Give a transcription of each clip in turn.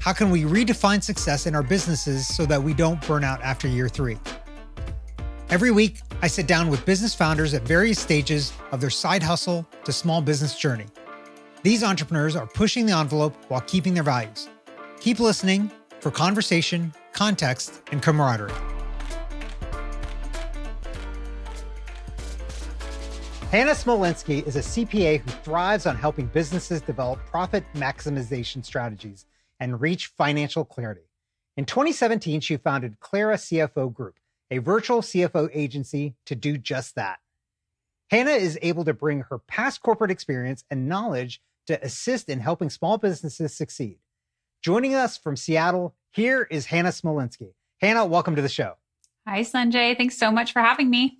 How can we redefine success in our businesses so that we don't burn out after year three? Every week, I sit down with business founders at various stages of their side hustle to small business journey. These entrepreneurs are pushing the envelope while keeping their values. Keep listening for conversation, context, and camaraderie. Hannah Smolinski is a CPA who thrives on helping businesses develop profit maximization strategies and reach financial clarity. In 2017, she founded Clara CFO Group, a virtual CFO agency to do just that. Hannah is able to bring her past corporate experience and knowledge to assist in helping small businesses succeed. Joining us from Seattle, here is Hannah Smolinski. Hannah, welcome to the show. Hi, Sanjay. Thanks so much for having me.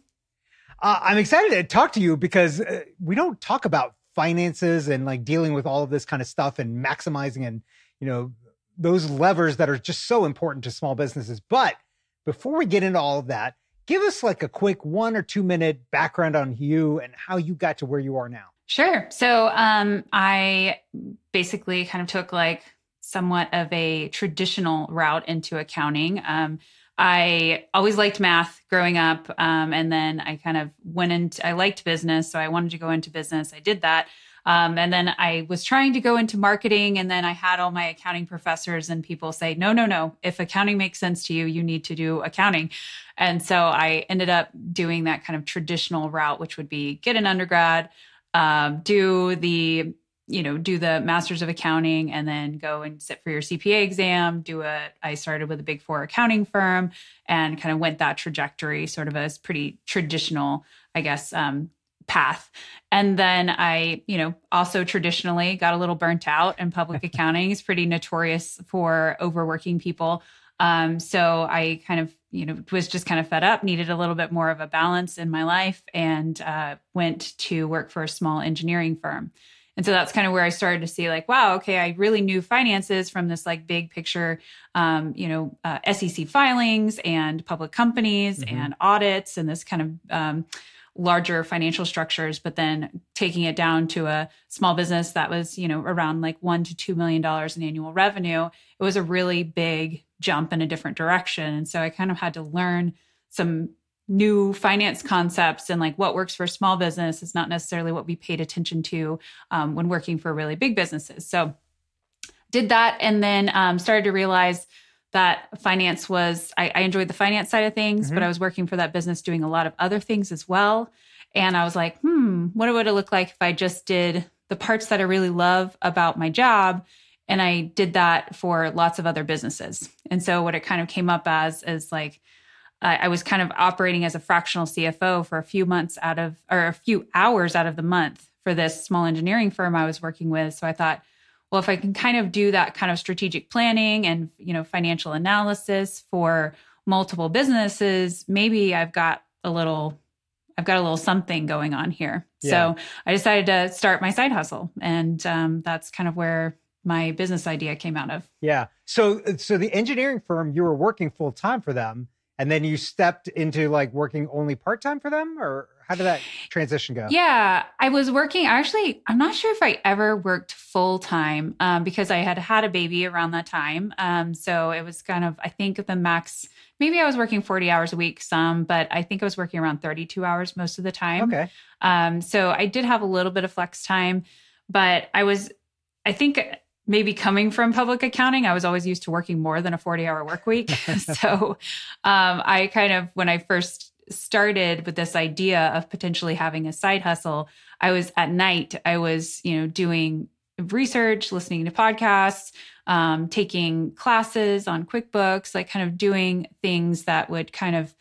Uh, I'm excited to talk to you because uh, we don't talk about finances and like dealing with all of this kind of stuff and maximizing and you know, those levers that are just so important to small businesses. But before we get into all of that, give us like a quick one or two minute background on you and how you got to where you are now. Sure. So um, I basically kind of took like somewhat of a traditional route into accounting. Um, I always liked math growing up. Um, and then I kind of went into, I liked business. So I wanted to go into business. I did that. Um, and then I was trying to go into marketing, and then I had all my accounting professors and people say, no, no, no. If accounting makes sense to you, you need to do accounting. And so I ended up doing that kind of traditional route, which would be get an undergrad, um, do the you know do the masters of accounting and then go and sit for your cpa exam do a i started with a big four accounting firm and kind of went that trajectory sort of as pretty traditional i guess um, path. And then I, you know, also traditionally got a little burnt out and public accounting is pretty notorious for overworking people. Um, so I kind of, you know, was just kind of fed up, needed a little bit more of a balance in my life and uh, went to work for a small engineering firm. And so that's kind of where I started to see like, wow, okay, I really knew finances from this like big picture, um, you know, uh, SEC filings and public companies mm-hmm. and audits and this kind of, um, larger financial structures, but then taking it down to a small business that was, you know, around like one to two million dollars in annual revenue, it was a really big jump in a different direction. And so I kind of had to learn some new finance concepts and like what works for small business is not necessarily what we paid attention to um, when working for really big businesses. So did that and then um, started to realize that finance was I, I enjoyed the finance side of things, mm-hmm. but I was working for that business doing a lot of other things as well. And I was like, hmm, what would it look like if I just did the parts that I really love about my job? And I did that for lots of other businesses. And so what it kind of came up as is like I, I was kind of operating as a fractional CFO for a few months out of or a few hours out of the month for this small engineering firm I was working with. So I thought, well if i can kind of do that kind of strategic planning and you know financial analysis for multiple businesses maybe i've got a little i've got a little something going on here. Yeah. so i decided to start my side hustle and um, that's kind of where my business idea came out of. Yeah. So so the engineering firm you were working full time for them and then you stepped into like working only part time for them or how did that transition go? Yeah, I was working. Actually, I'm not sure if I ever worked full time um, because I had had a baby around that time. Um, so it was kind of, I think the max, maybe I was working 40 hours a week, some, but I think I was working around 32 hours most of the time. Okay. Um, so I did have a little bit of flex time, but I was, I think maybe coming from public accounting, I was always used to working more than a 40 hour work week. so um, I kind of, when I first started with this idea of potentially having a side hustle, I was at night, I was, you know, doing research, listening to podcasts, um, taking classes on QuickBooks, like kind of doing things that would kind of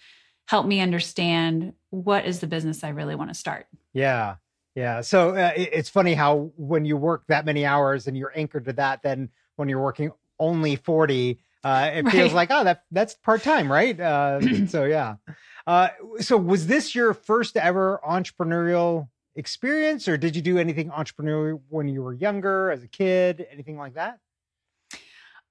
help me understand what is the business I really want to start. Yeah. Yeah. So uh, it's funny how when you work that many hours and you're anchored to that, then when you're working only 40, Uh, it right. feels like oh that that's part time, right? Uh, so yeah. Uh, so was this your first ever entrepreneurial experience, or did you do anything entrepreneurial when you were younger, as a kid, anything like that?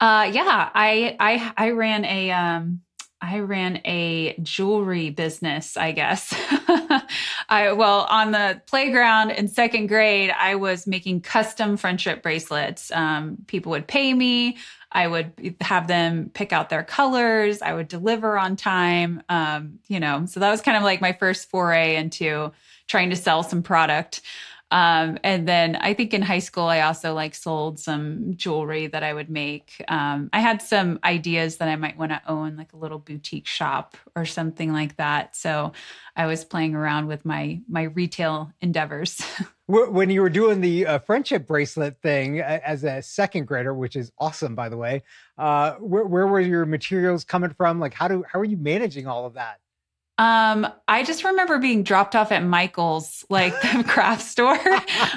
Uh, yeah, I I I ran a um I ran a jewelry business, I guess. I well, on the playground in second grade, I was making custom friendship bracelets. Um, people would pay me. I would have them pick out their colors. I would deliver on time. Um, you know, so that was kind of like my first foray into trying to sell some product. Um, and then I think in high school, I also like sold some jewelry that I would make. Um, I had some ideas that I might want to own like a little boutique shop or something like that. So I was playing around with my my retail endeavors. when you were doing the uh, friendship bracelet thing as a second grader, which is awesome, by the way, uh, where, where were your materials coming from? Like, how do how are you managing all of that? Um, I just remember being dropped off at Michael's, like the craft store.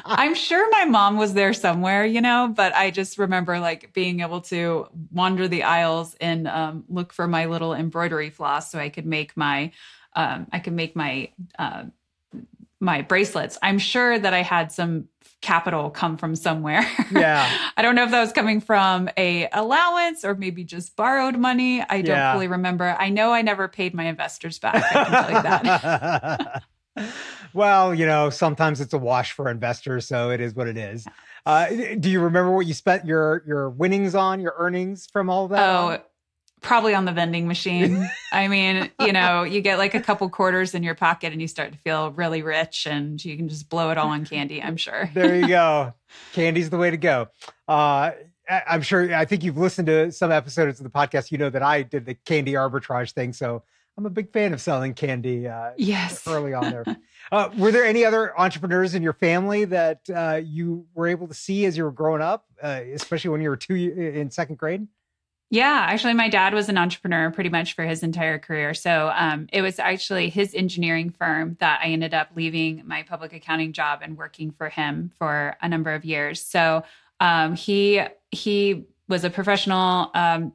I'm sure my mom was there somewhere, you know, but I just remember like being able to wander the aisles and um, look for my little embroidery floss so I could make my, um, I could make my, uh, my bracelets. I'm sure that I had some capital come from somewhere. Yeah. I don't know if that was coming from a allowance or maybe just borrowed money. I don't yeah. fully remember. I know I never paid my investors back. I can tell you that. well, you know, sometimes it's a wash for investors, so it is what it is. Uh, do you remember what you spent your your winnings on, your earnings from all that? Oh, probably on the vending machine. I mean, you know, you get like a couple quarters in your pocket and you start to feel really rich and you can just blow it all on candy, I'm sure. there you go. Candy's the way to go. Uh, I'm sure, I think you've listened to some episodes of the podcast. You know that I did the candy arbitrage thing. So I'm a big fan of selling candy uh, yes. early on there. uh, were there any other entrepreneurs in your family that uh, you were able to see as you were growing up, uh, especially when you were two in second grade? Yeah, actually, my dad was an entrepreneur pretty much for his entire career. So um, it was actually his engineering firm that I ended up leaving my public accounting job and working for him for a number of years. So um, he he was a professional um,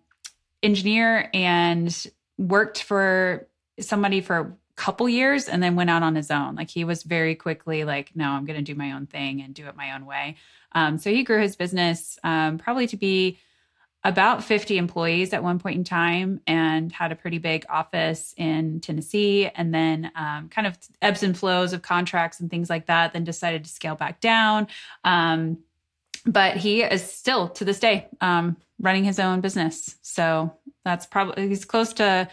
engineer and worked for somebody for a couple years and then went out on his own. Like he was very quickly like, no, I'm going to do my own thing and do it my own way. Um, so he grew his business um, probably to be about 50 employees at one point in time and had a pretty big office in Tennessee. And then um, kind of ebbs and flows of contracts and things like that, then decided to scale back down. Um, but he is still to this day um, running his own business. So that's probably, he's close to,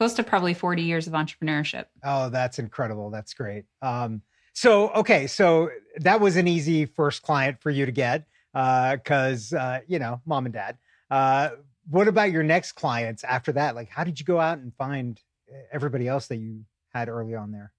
close to probably 40 years of entrepreneurship. Oh, that's incredible. That's great. Um, so, okay. So that was an easy first client for you to get because, uh, uh, you know, mom and dad. Uh, what about your next clients after that? Like, how did you go out and find eh, everybody else that you had early on there?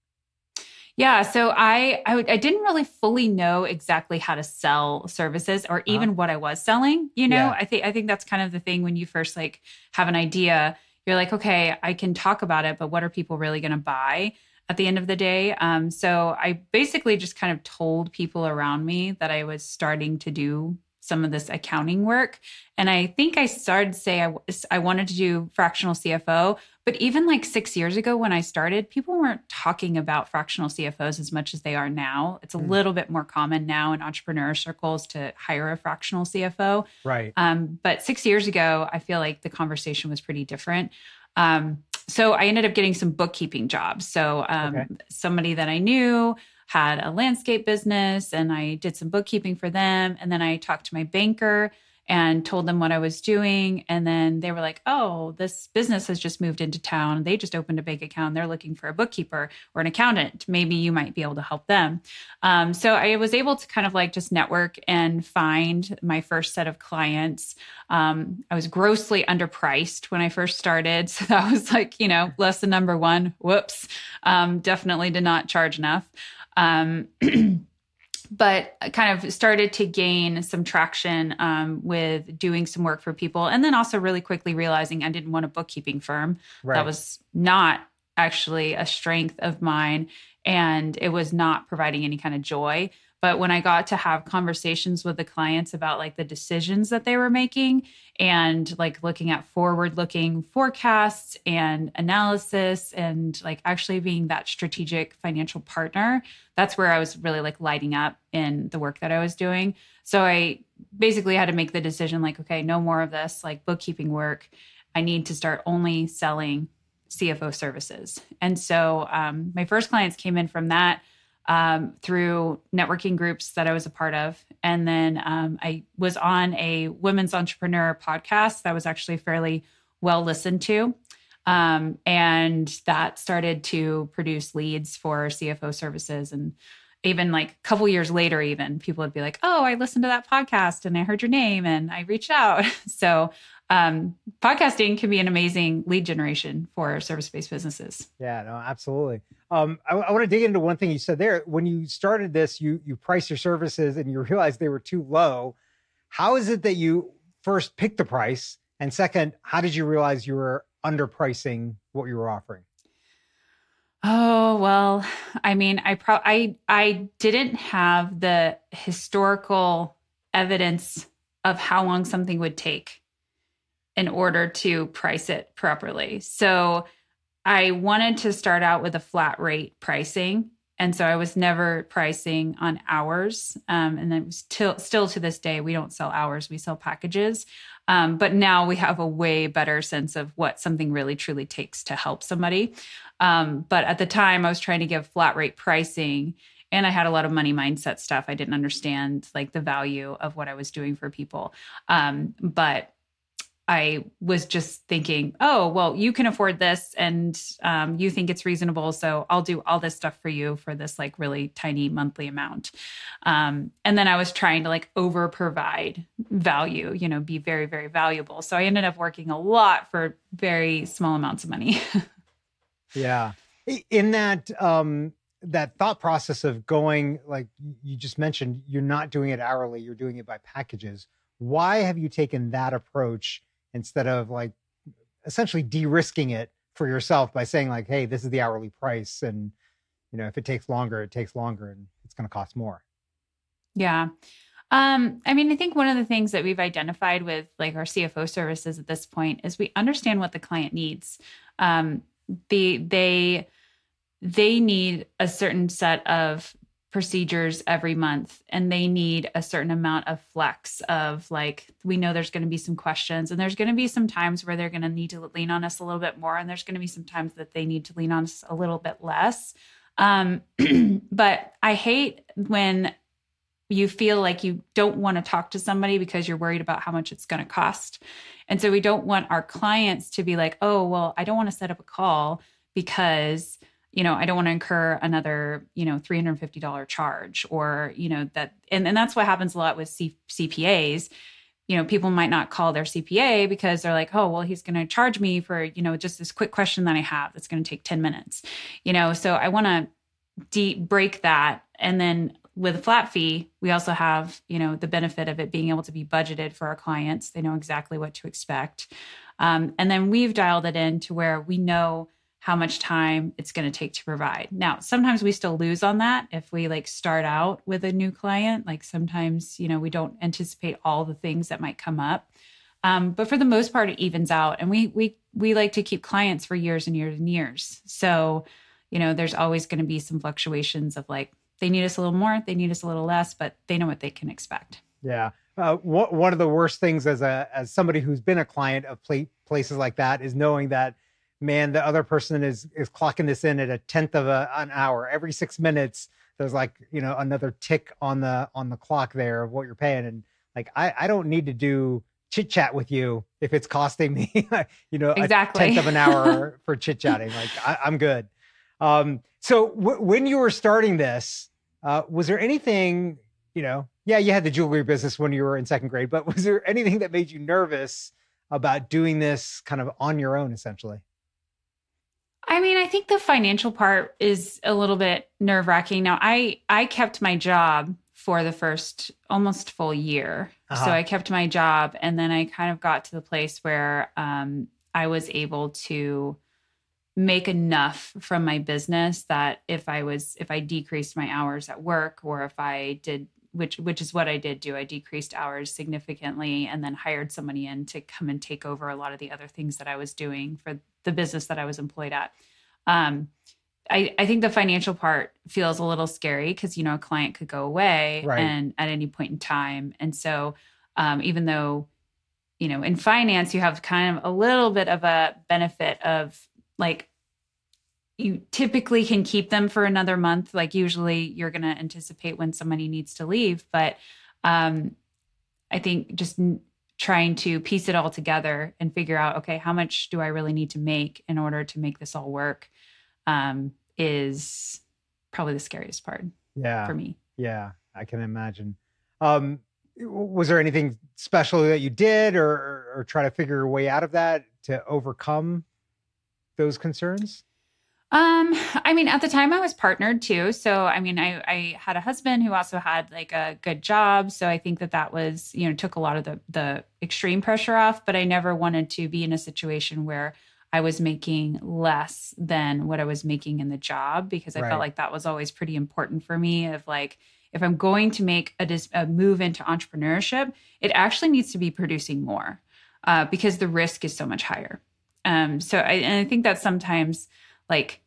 Yeah, so I, I I, didn't really fully know exactly how to sell services or uh-huh. even uh-huh. what I was selling. You know, yeah. I think I think that's kind of the thing when you first like have an idea, you're like, okay, I can talk about it, but what are people really going to buy? At the end of the day. Um, so I basically just kind of told people around me that I was starting to do some of this accounting work. And I think I started to say I, I wanted to do fractional CFO. But even like six years ago when I started, people weren't talking about fractional CFOs as much as they are now. It's a mm. little bit more common now in entrepreneur circles to hire a fractional CFO. Right. Um, but six years ago, I feel like the conversation was pretty different. Um, so I ended up getting some bookkeeping jobs. So um, okay. somebody that I knew had a landscape business and I did some bookkeeping for them. And then I talked to my banker and told them what I was doing. And then they were like, oh, this business has just moved into town. They just opened a bank account. They're looking for a bookkeeper or an accountant. Maybe you might be able to help them. Um, so I was able to kind of like just network and find my first set of clients. Um, I was grossly underpriced when I first started. So that was like, you know, lesson number one. Whoops. Um, definitely did not charge enough. Um, but kind of started to gain some traction um, with doing some work for people. And then also really quickly realizing I didn't want a bookkeeping firm. Right. That was not actually a strength of mine. And it was not providing any kind of joy. But when I got to have conversations with the clients about like the decisions that they were making and like looking at forward looking forecasts and analysis and like actually being that strategic financial partner, that's where I was really like lighting up in the work that I was doing. So I basically had to make the decision like, okay, no more of this like bookkeeping work. I need to start only selling CFO services. And so um, my first clients came in from that um, through networking groups that I was a part of. And then um, I was on a women's entrepreneur podcast that was actually fairly well listened to. Um, and that started to produce leads for CFO services. And even like a couple years later, even people would be like, Oh, I listened to that podcast and I heard your name and I reached out. so um, podcasting can be an amazing lead generation for service based businesses. Yeah, no, absolutely. Um, I, I want to dig into one thing you said there. When you started this, you you priced your services and you realized they were too low. How is it that you first picked the price, and second, how did you realize you were underpricing what you were offering? Oh well, I mean, I pro I I didn't have the historical evidence of how long something would take in order to price it properly. So I wanted to start out with a flat rate pricing. And so I was never pricing on hours. Um, and then still, still to this day, we don't sell hours, we sell packages. Um, but now we have a way better sense of what something really truly takes to help somebody. Um, but at the time, I was trying to give flat rate pricing and I had a lot of money mindset stuff. I didn't understand like the value of what I was doing for people. Um, but I was just thinking, oh, well, you can afford this and um, you think it's reasonable. So I'll do all this stuff for you for this like really tiny monthly amount. Um, and then I was trying to like over provide value, you know, be very, very valuable. So I ended up working a lot for very small amounts of money. yeah. In that, um, that thought process of going, like you just mentioned, you're not doing it hourly, you're doing it by packages. Why have you taken that approach? Instead of like essentially de-risking it for yourself by saying like hey this is the hourly price and you know if it takes longer it takes longer and it's going to cost more yeah um, I mean, I think one of the things that we've identified with like our CFO services at this point is we understand what the client needs. Um, the they they need a certain set of procedures every month and they need a certain amount of flex of like we know there's going to be some questions and there's going to be some times where they're going to need to lean on us a little bit more and there's going to be some times that they need to lean on us a little bit less. Um, but i hate when you feel like you don't want to talk to somebody because you're worried about how much it's going to cost. And so we don't want our clients to be like oh well i don't want to set up a call because you know, I don't want to incur another, you know, $350 charge or, you know, that, and, and that's what happens a lot with C- CPAs. You know, people might not call their CPA because they're like, oh, well, he's going to charge me for, you know, just this quick question that I have that's going to take 10 minutes, you know, so I want to break that. And then with a flat fee, we also have, you know, the benefit of it being able to be budgeted for our clients. They know exactly what to expect. Um, and then we've dialed it in to where we know how much time it's going to take to provide. Now, sometimes we still lose on that if we like start out with a new client. Like sometimes, you know, we don't anticipate all the things that might come up. Um, but for the most part, it evens out, and we we we like to keep clients for years and years and years. So, you know, there's always going to be some fluctuations of like they need us a little more, they need us a little less, but they know what they can expect. Yeah. Uh, one of the worst things as a as somebody who's been a client of places like that is knowing that man, the other person is is clocking this in at a tenth of a, an hour. Every six minutes, there's like you know another tick on the on the clock there of what you're paying, and like I I don't need to do chit chat with you if it's costing me you know exactly. a tenth of an hour for chit chatting. Like I, am good. Um, so w- when you were starting this, uh, was there anything you know? Yeah, you had the jewelry business when you were in second grade, but was there anything that made you nervous about doing this kind of on your own, essentially? I mean, I think the financial part is a little bit nerve wracking. Now, I I kept my job for the first almost full year, uh-huh. so I kept my job, and then I kind of got to the place where um, I was able to make enough from my business that if I was if I decreased my hours at work or if I did which which is what I did do I decreased hours significantly and then hired somebody in to come and take over a lot of the other things that I was doing for the business that I was employed at. Um, I, I think the financial part feels a little scary because you know a client could go away Right. and at any point in time and so um, even though you know in finance you have kind of a little bit of a benefit of like you typically can keep them for another month like usually you're going to anticipate when somebody needs to leave but um i think just n- trying to piece it all together and figure out okay how much do i really need to make in order to make this all work um is probably the scariest part Yeah. for me Yeah, I can imagine. Um, was there anything special that you did or, or, or try to figure a way out of that to overcome those concerns? Um, I mean, at the time I was partnered too. So, I mean, I, I had a husband who also had like a good job. So I think that that was, you know, took a lot of the, the extreme pressure off, but I never wanted to be in a situation where I was making less than what I was making in the job because I Right. felt like that was always pretty important for me of like, if I'm going to make a, dis- a move into entrepreneurship, it actually needs to be producing more uh, because the risk is so much higher. Um, so I, and I think that sometimes like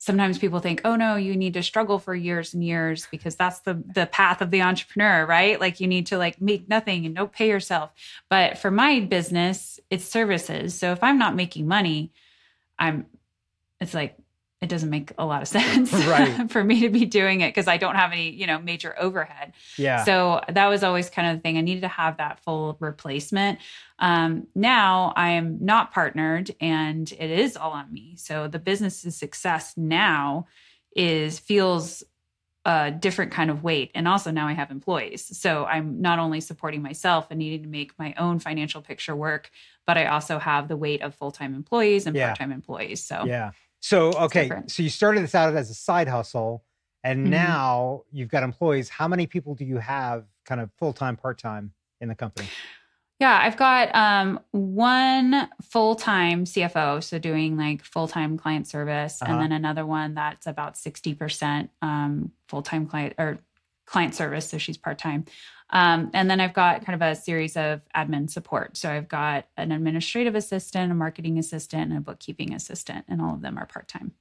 sometimes people think oh no you need to struggle for years and years because that's the the path of the entrepreneur right? Like you need to like make nothing and don't pay yourself. But for my business it's services. So if i'm not making money i'm it's like it doesn't make a lot of sense Right. for me to be doing it because i don't have any you know major overhead Yeah. so that was always kind of the thing. I needed to have that full replacement. Um, now I am not partnered and it is all on me. So the business's success now is feels a different kind of weight. And also now I have employees. So I'm not only supporting myself and needing to make my own financial picture work, but I also have the weight of full-time employees and Yeah. part-time employees. So Yeah. So okay, so you started this out as a side hustle, and Mhm. now you've got employees. How many people do you have, kind of full time, part time, in the company? Yeah, I've got um, one full time CFO, so doing like full time client service, Uh-huh. and then another one that's about 60% um, full time client or client service. So she's part time. Um, and then I've got kind of a series of admin support. So I've got an administrative assistant, a marketing assistant, and a bookkeeping assistant, and all of them are part time.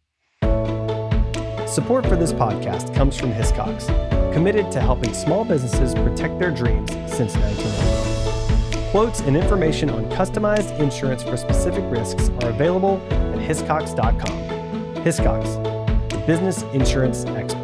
Support for this podcast comes from Hiscox, committed to helping small businesses protect their dreams since 1991. Quotes and information on customized insurance for specific risks are available at hiscox.com. Hiscox, the business insurance experts.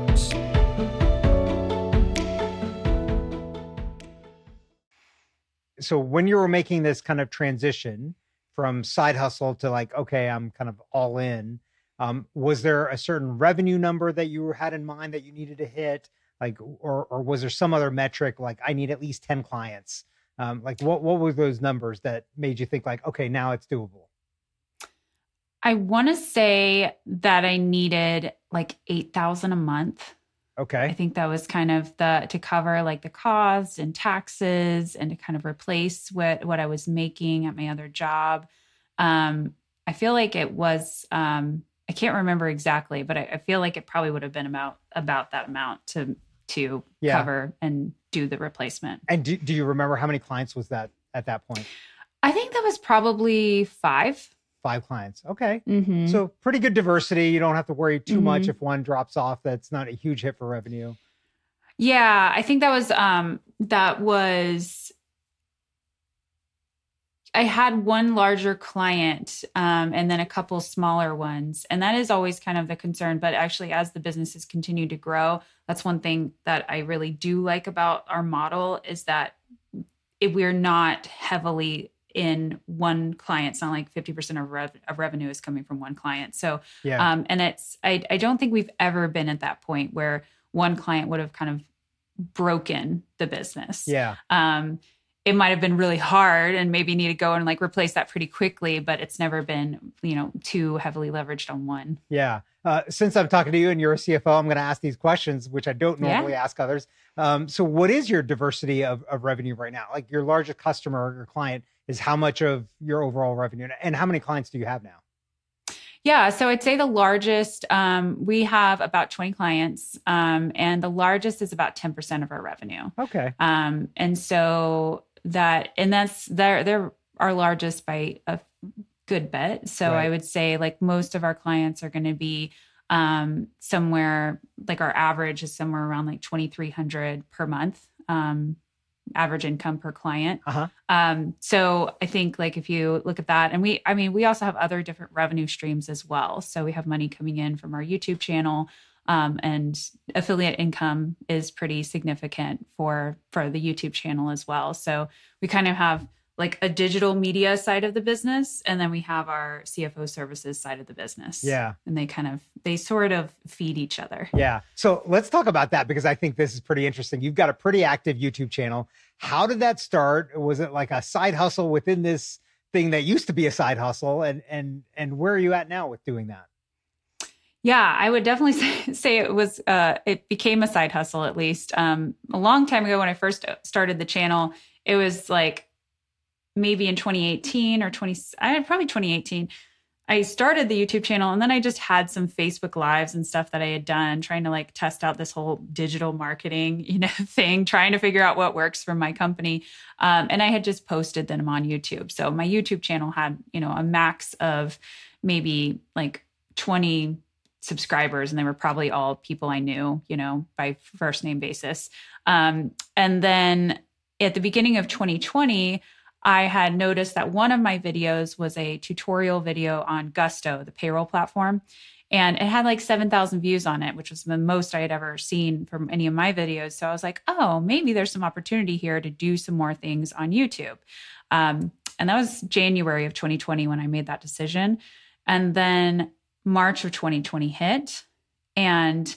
So when you were making this kind of transition from side hustle to like, okay, I'm kind of all in. Um, was there a certain revenue number that you had in mind that you needed to hit? Like, or or was there some other metric like I need at least 10 clients? Um, like what what were those numbers that made you think like, okay, now it's doable? I want to say that I needed like 8,000 a month. I think that was kind of the to cover like the costs and taxes and to kind of replace what what I was making at my other job. Um, I feel like it was um, I can't remember exactly, but I, I feel like it probably would have been about about that amount to to Yeah. cover and do the replacement. And do, do you remember how many clients was that at that point? I think that was probably 5 Five clients. Okay. Mm-hmm. So pretty good diversity. You don't have to worry too much Mhm. if one drops off. That's not a huge hit for revenue. Yeah, I think that was um that was I had one larger client um, and then a couple smaller ones. And that is always kind of the concern. But actually, as the businesses continue to grow, that's one thing that I really do like about our model is that if we're not heavily in one client. It's not like 50% of, rev- of revenue is coming from one client. So Yeah. um, and it's I, I don't think we've ever been at that point where one client would have kind of broken the business. yeah. Um, it might have been really hard and maybe need to go and like replace that pretty quickly, but it's never been, you know, too heavily leveraged on one. Yeah. Uh, since I'm talking to you and you're a CFO, I'm going to ask these questions, which I don't Yeah. normally ask others. Um, so, what is your diversity of, of revenue right now? Like your largest customer, or your client, is how much of your overall revenue, and how many clients do you have now? Yeah, so I'd say the largest, um, we have about 20 clients, um, and the largest is about 10% of our revenue. Okay. Um, and so that, and that's, they're, they're our largest by a good bit. So Right. I would say like most of our clients are going to be um, somewhere like our average is somewhere around like 2,300 per month. Um, average income per client. Uh-huh. Um, so I think like if you look at that, and we, I mean, we also have other different revenue streams as well. So we have money coming in from our YouTube channel, um, and affiliate income is pretty significant for for the YouTube channel as well. So we kind of have like a digital media side of the business, and then we have our CFO services side of the business. Yeah. and they kind of they sort of feed each other. Yeah. So let's talk about that because I think this is pretty interesting. You've got a pretty active YouTube channel. How did that start? Was it like a side hustle within this thing that used to be a side hustle? And and and where are you at now with doing that? Yeah, I would definitely say, say it was uh it became a side hustle at least. Um a long time ago when I first started the channel, it was like maybe in 2018 or 20 I had probably 2018. I started the YouTube channel and then I just had some Facebook lives and stuff that I had done trying to like test out this whole digital marketing, you know, thing, trying to figure out what works for my company. Um, and I had just posted them on YouTube. So my YouTube channel had, you know, a max of maybe like 20 subscribers and they were probably all people I knew, you know, by first name basis. Um, and then at the beginning of 2020, I had noticed that one of my videos was a tutorial video on Gusto, the payroll platform. And it had like 7,000 views on it, which was the most I had ever seen from any of my videos. So I was like, oh, maybe there's some opportunity here to do some more things on YouTube. Um, and that was January of 2020 when I made that decision. And then March of 2020 hit, and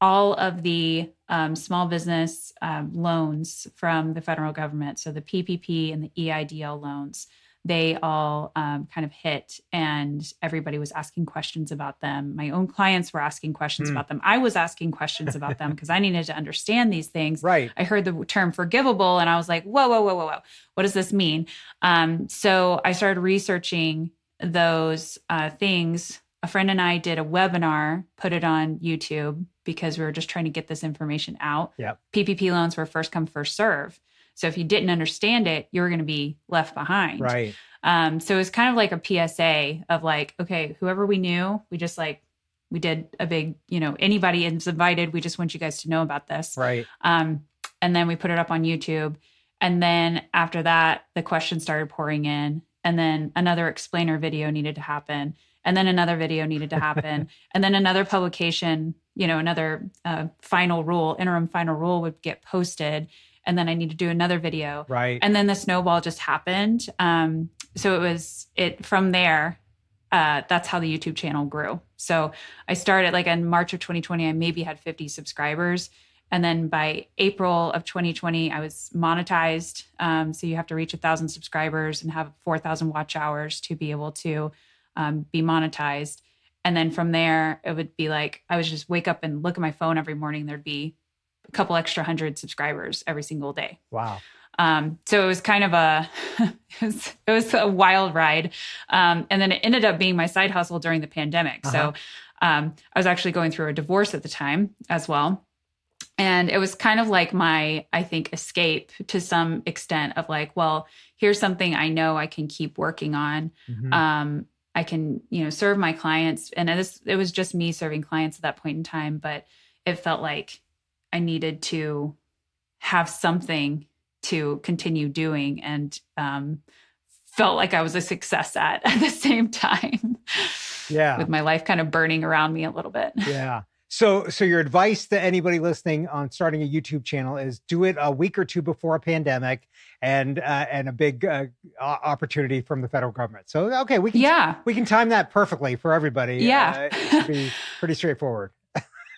all of the um, small business um, loans from the federal government, so the PPP and the EIDL loans, they all um, kind of hit, and everybody was asking questions about them. My own clients were asking questions Mm. about them. I was asking questions about them because I needed to understand these things. Right. I heard the term forgivable and I was like, whoa, whoa, whoa, whoa, whoa. What does this mean? Um, so I started researching those uh, things. A friend and I did a webinar, put it on YouTube because we were just trying to get this information out. Yep. PPP loans were first come, first serve. So if you didn't understand it, you were going to be left behind. Right. Um, so it was kind of like a PSA of like, okay, whoever we knew, we just like, we did a big, you know, anybody is invited. We just want you guys to know about this. Right. Um, and then we put it up on YouTube. And then after that, the questions started pouring in. And then another explainer video needed to happen. And then another video needed to happen. and then another publication, you know, another uh, final rule, interim final rule would get posted. And then I need to do another video. Right. And then the snowball just happened. Um, so it was it from there. Uh, that's how the YouTube channel grew. So I started like in March of 2020, I maybe had 50 subscribers. And then by April of 2020, I was monetized. Um, so you have to reach a thousand subscribers and have 4,000 watch hours to be able to um, be monetized. And then from there, it would be like I would just wake up and look at my phone every morning. There'd be a couple extra hundred subscribers every single day. wow. Um, so it was kind of a it was, it was a wild ride. Um, and then it ended up being my side hustle during the pandemic. Uh-huh. So um, I was actually going through a divorce at the time as well. And it was kind of like my, I think, escape to some extent of like, well, here's something I know I can keep working on. Mhm. I can, you know, serve my clients. And this, it was just me serving clients at that point in time, but it felt like I needed to have something to continue doing and um, felt like I was a success at at the same time. Yeah. With my life kind of burning around me a little bit. yeah. So, so your advice to anybody listening on starting a YouTube channel is do it a week or two before a pandemic and uh, and a big uh, opportunity from the federal government. So, okay, we can Yeah. we can time that perfectly for everybody. Yeah. Uh, it should be pretty straightforward.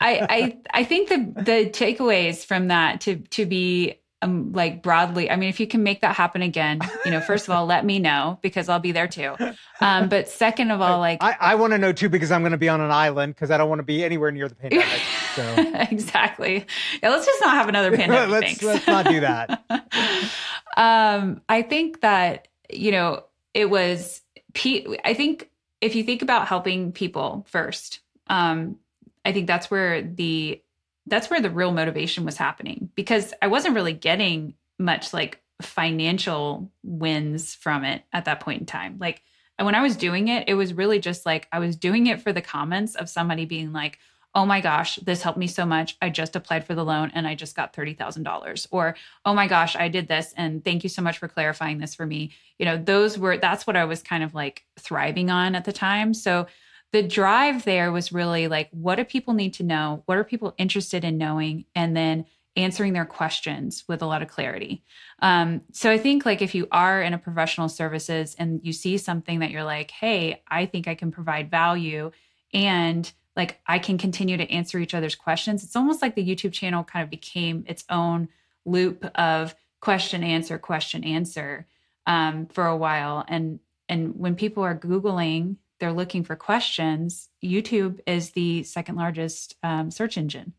I, I I think the the takeaways from that to to be um like broadly, I mean, if you can make that happen again, you know, first of all, let me know because I'll be there too. Um, but second of all, like I, I want to know too because I'm going to be on an island because I don't want to be anywhere near the pandemic. So exactly. Yeah, let's just not have another pandemic. let's thanks. let's not do that. um, I think that you know it was. i think if you think about helping people first, um, I think that's where the that's where the real motivation was happening because I wasn't really getting much like financial wins from it at that point in time. Like when I was doing it, it was really just like I was doing it for the comments of somebody being like, oh my gosh, this helped me so much. I just applied for the loan and I just got $30,000. Or, oh my gosh, I did this and thank you so much for clarifying this for me. You know, those were, that's what I was kind of like thriving on at the time. So the drive there was really like, what do people need to know? What are people interested in knowing? And then answering their questions with a lot of clarity. Um, so I think like if you are in a professional services and you see something that you're like, hey, I think I can provide value and like I can continue to answer each other's questions. It's almost like the YouTube channel kind of became its own loop of question answer question answer um, for a while. And and when people are googling, they're looking for questions. YouTube is the second largest um, search engine,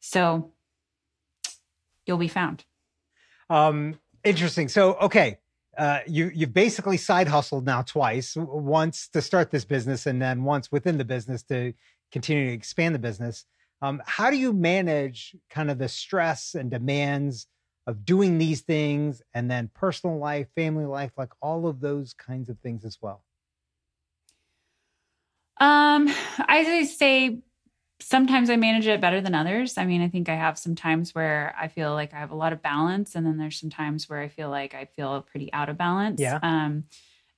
so you'll be found. Um, interesting. So okay, uh, you you've basically side hustled now twice. Once to start this business, and then once within the business to continue to expand the business. Um, how do you manage kind of the stress and demands of doing these things and then personal life, family life, like all of those kinds of things as well? Um, I say sometimes I manage it better than others. I mean, I think I have some times where I feel like I have a lot of balance, and then there's some times where I feel like I feel pretty out of balance. Yeah. Um,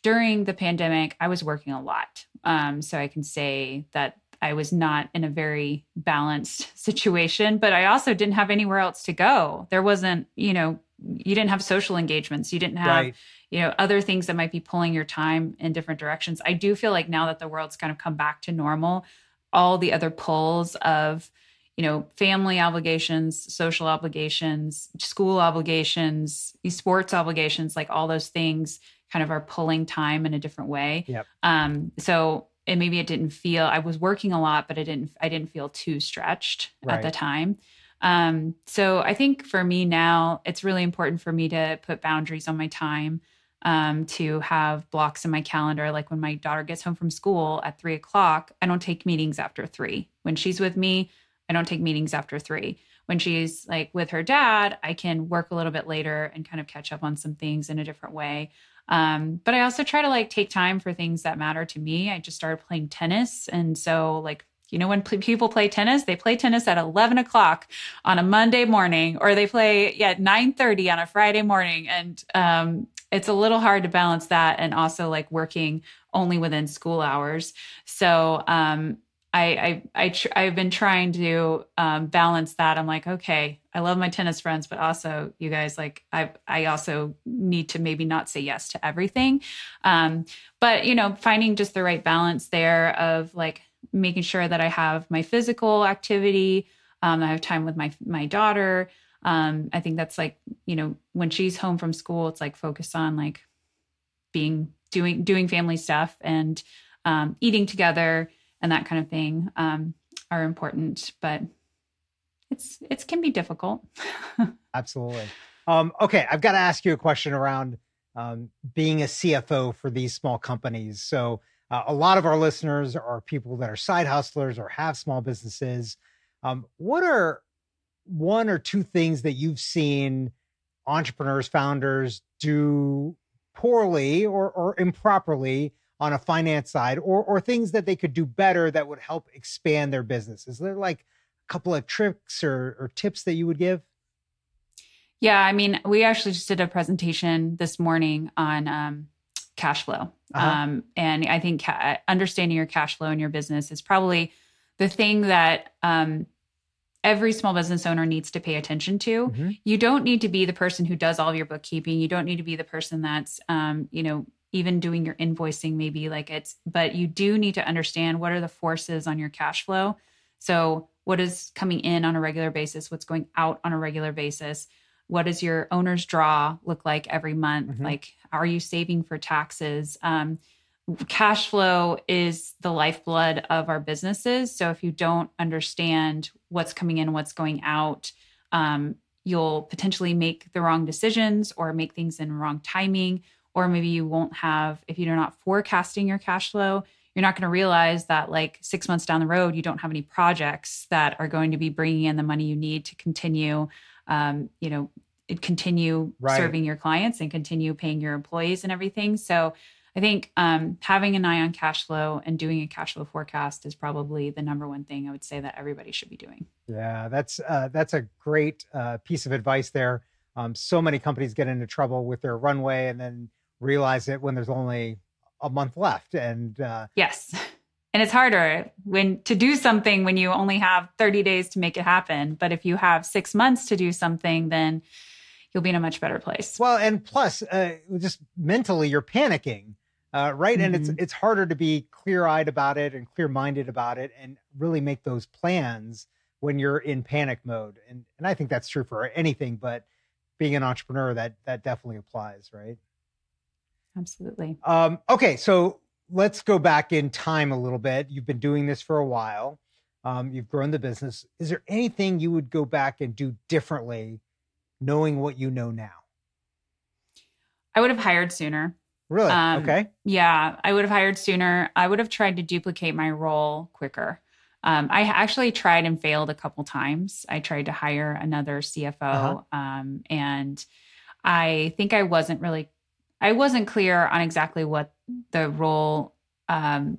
during the pandemic, I was working a lot. Um, so I can say that I was not in a very balanced situation, but I also didn't have anywhere else to go. There wasn't, you know, you didn't have social engagements. You didn't have, right. you know, other things that might be pulling your time in different directions. I do feel like now that the world's kind of come back to normal, all the other pulls of, you know, family obligations, social obligations, school obligations, sports obligations, like all those things kind of are pulling time in a different way. Yep. Um, so and maybe it didn't feel I was working a lot, but I didn't I didn't feel too stretched right. at the time. Um, so I think for me now, it's really important for me to put boundaries on my time, um, to have blocks in my calendar. Like when my daughter gets home from school at three o'clock, I don't take meetings after three. When she's with me, I don't take meetings after three. When she's like with her dad, I can work a little bit later and kind of catch up on some things in a different way. Um, but I also try to like take time for things that matter to me. I just started playing tennis. And so, like, you know, when p- people play tennis, they play tennis at 11 o'clock on a Monday morning, or they play yeah, at 9 30 on a Friday morning. And um, it's a little hard to balance that and also like working only within school hours. So, um, I I, I tr- I've been trying to um, balance that. I'm like, okay, I love my tennis friends, but also you guys like I I also need to maybe not say yes to everything. Um, but you know, finding just the right balance there of like making sure that I have my physical activity. Um, I have time with my my daughter. Um, I think that's like you know when she's home from school, it's like focus on like being doing doing family stuff and um, eating together and that kind of thing um, are important. But it's it can be difficult. Absolutely. Um, okay, I've got to ask you a question around um, being a CFO for these small companies. So uh, a lot of our listeners are people that are side hustlers or have small businesses. Um, what are one or two things that you've seen entrepreneurs, founders do poorly or, or improperly on a finance side or or things that they could do better that would help expand their business? Is there like a couple of tricks or, or tips that you would give? Yeah, I mean, we actually just did a presentation this morning on um, cash flow. Uh-huh. Um, and I think ca- understanding your cash flow in your business is probably the thing that um, every small business owner needs to pay attention to. Mm-hmm. You don't need to be the person who does all of your bookkeeping. You don't need to be the person that's, um, you know, even doing your invoicing maybe like it's but you do need to understand what are the forces on your cash flow so what is coming in on a regular basis what's going out on a regular basis what does your owner's draw look like every month? Mm-hmm. like are you saving for taxes? Um, cash flow is the lifeblood of our businesses. So if you don't understand what's coming in what's going out um, you'll potentially make the wrong decisions or make things in wrong timing or maybe you won't have if you're not forecasting your cash flow you're not going to realize that like six months down the road, you don't have any projects that are going to be bringing in the money you need to continue, um, you know, continue Right. serving your clients and continue paying your employees and everything. So I think um, having an eye on cash flow and doing a cash flow forecast is probably the number one thing I would say that everybody should be doing. Yeah, that's uh, that's a great uh, piece of advice there. Um, so many companies get into trouble with their runway and then realize it when there's only a month left. And uh, Yes. And it's harder when to do something when you only have 30 days to make it happen. But if you have six months to do something, then you'll be in a much better place. well, and plus, uh, just mentally, you're panicking, uh, right? And it's Mhm. it's harder to be clear eyed about it and clear minded about it, and really make those plans when you're in panic mode. And and I think that's true for anything, but being an entrepreneur, that that definitely applies, right? Absolutely. Um, okay, so let's go back in time a little bit. You've been doing this for a while. Um, you've grown the business. Is there anything you would go back and do differently, knowing what you know now? I would have hired sooner. Really? Um, okay. Yeah, I would have hired sooner. I would have tried to duplicate my role quicker. Um, I actually tried and failed a couple times. I tried to hire another CFO, Uh-huh. um, and I think I wasn't really, I wasn't clear on exactly what the role, um,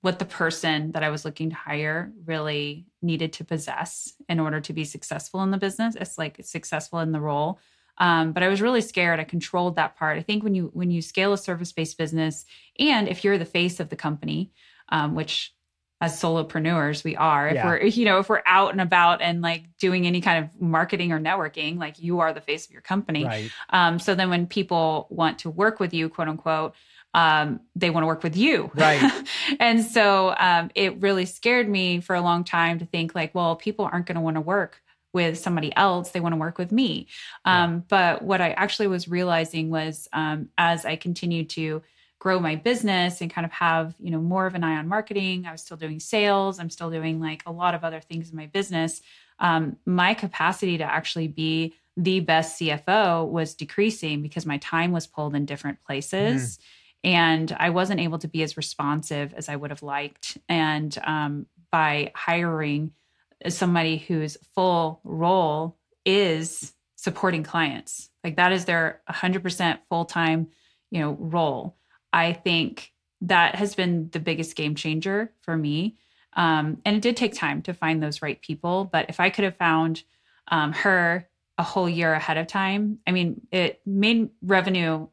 what the person that I was looking to hire really needed to possess in order to be successful in the business. It's like successful in the role. Um, but I was really scared. I controlled that part. I think when you when you scale a service based business, and if you're the face of the company, um, which as solopreneurs we are, if Yeah. we're you know if we're out and about and like doing any kind of marketing or networking, like you are the face of your company. Right. Um, so then when people want to work with you, quote unquote, um, they want to work with you. Right. and so um, it really scared me for a long time to think like, well, people aren't going to want to work with somebody else. They want to work with me. Um, But what I actually was realizing was um, as I continued to grow my business and kind of have you know more of an eye on marketing i was still doing sales i'm still doing like a lot of other things in my business um, my capacity to actually be the best cfo was decreasing because my time was pulled in different places and i wasn't able to be as responsive as i would have liked. And um, by hiring somebody whose full role is supporting clients like that is their 100% full-time you know role. I think that has been the biggest game changer for me. Um, and it did take time to find those right people but if i could have found um, her a whole year ahead of time i mean it made revenue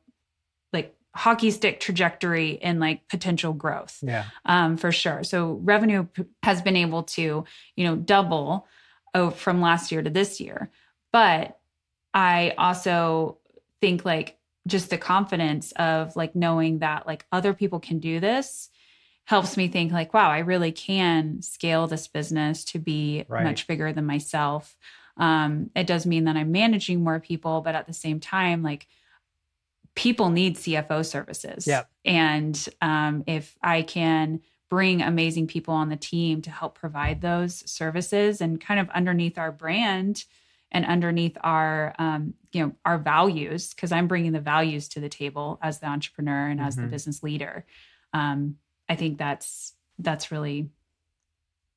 hockey stick trajectory and like potential growth Yeah. um, for sure. So revenue p- has been able to, you know, double oh, from last year to this year. But I also think like just the confidence of like knowing that like other people can do this helps me think like, wow, I really can scale this business to be Right. much bigger than myself. Um, it does mean that I'm managing more people, but at the same time, like people need CFO services. Yep. And um, if I can bring amazing people on the team to help provide those services and kind of underneath our brand and underneath our um, you know our values because i'm bringing the values to the table as the entrepreneur and as the Mhm. business leader um, i think that's that's really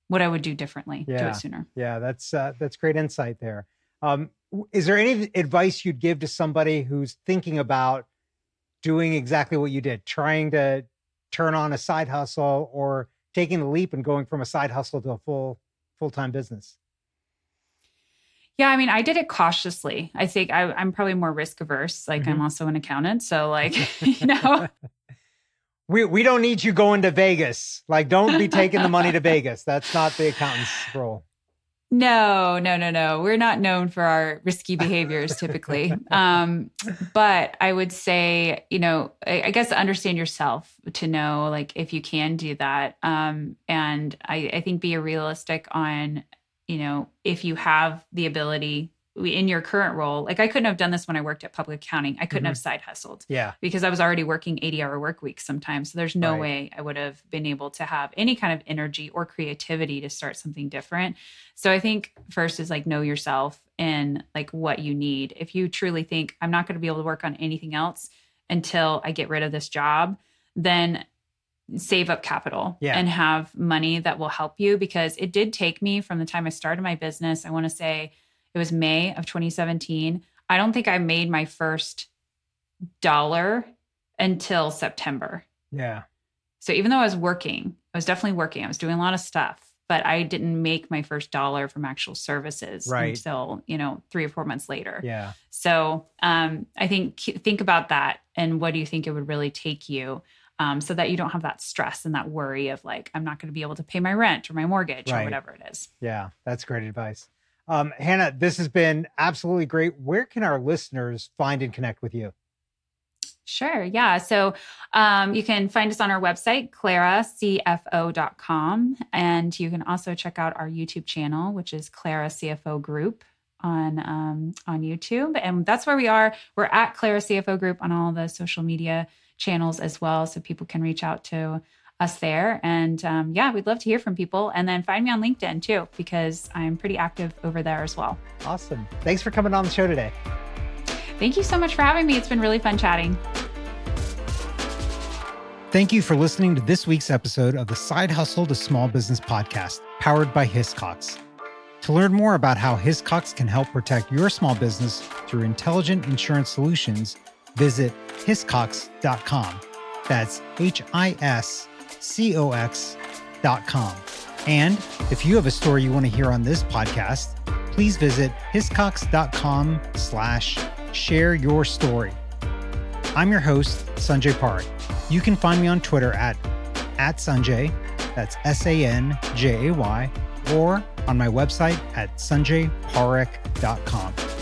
what i would do differently do it sooner Yeah. That's uh, that's great insight there. Um, is there any advice you'd give to somebody who's thinking about doing exactly what you did, trying to turn on a side hustle or taking the leap and going from a side hustle to a full full time business? Yeah, I mean, I did it cautiously. I think I, I'm probably more risk averse. Like, I'm mm-hmm. also an accountant, so like, you know, We we don't need you going to Vegas. Like, don't be taking the money to Vegas. That's not the accountant's role. No, no, no, no. We're not known for our risky behaviors typically. um, but I would say, you know, I, I guess understand yourself to know like if you can do that. Um, and I, I think be realistic on, you know, if you have the ability in your current role. Like, I couldn't have done this when I worked at public accounting. I couldn't Mhm. have side hustled. Yeah. because I was already working 80 hour work weeks sometimes. So there's no Right. way I would have been able to have any kind of energy or creativity to start something different. So I think first is like know yourself and like what you need. If you truly think I'm not going to be able to work on anything else until I get rid of this job, then save up capital Yeah. and have money that will help you because it did take me from the time I started my business. I want to say it was May of 2017. I don't think I made my first dollar until September. Yeah. So even though I was working, I was definitely working. I was doing a lot of stuff, but I didn't make my first dollar from actual services Right. until, you know, 3 or 4 months later. Yeah. So um, I think think about that and what do you think it would really take you, um, so that you don't have that stress and that worry of like I'm not going to be able to pay my rent or my mortgage Right. or whatever it is. Yeah. That's great advice. Um, Hannah, this has been absolutely great. Where can our listeners find and connect with you? Sure. Yeah. So um, you can find us on our website, claracfo.com. And you can also check out our YouTube channel, which is Clara CFO Group on um, on YouTube. And that's where we are. We're at Clara CFO Group on all the social media channels as well. So people can reach out to us there. And um, yeah, we'd love to hear from people. And then find me on LinkedIn too, because I'm pretty active over there as well. Awesome. Thanks for coming on the show today. Thank you so much for having me. It's been really fun chatting. Thank you for listening to this week's episode of the Side Hustle to Small Business podcast, powered by Hiscox. To learn more about how Hiscox can help protect your small business through intelligent insurance solutions, visit hiscox.com. That's H I S C O X.com. And if you have a story you want to hear on this podcast, please visit hiscox.com slash share your story. I'm your host, Sanjay Parekh. You can find me on Twitter at, at Sanjay, that's S A N J A Y, or on my website at sanjayparekh.com.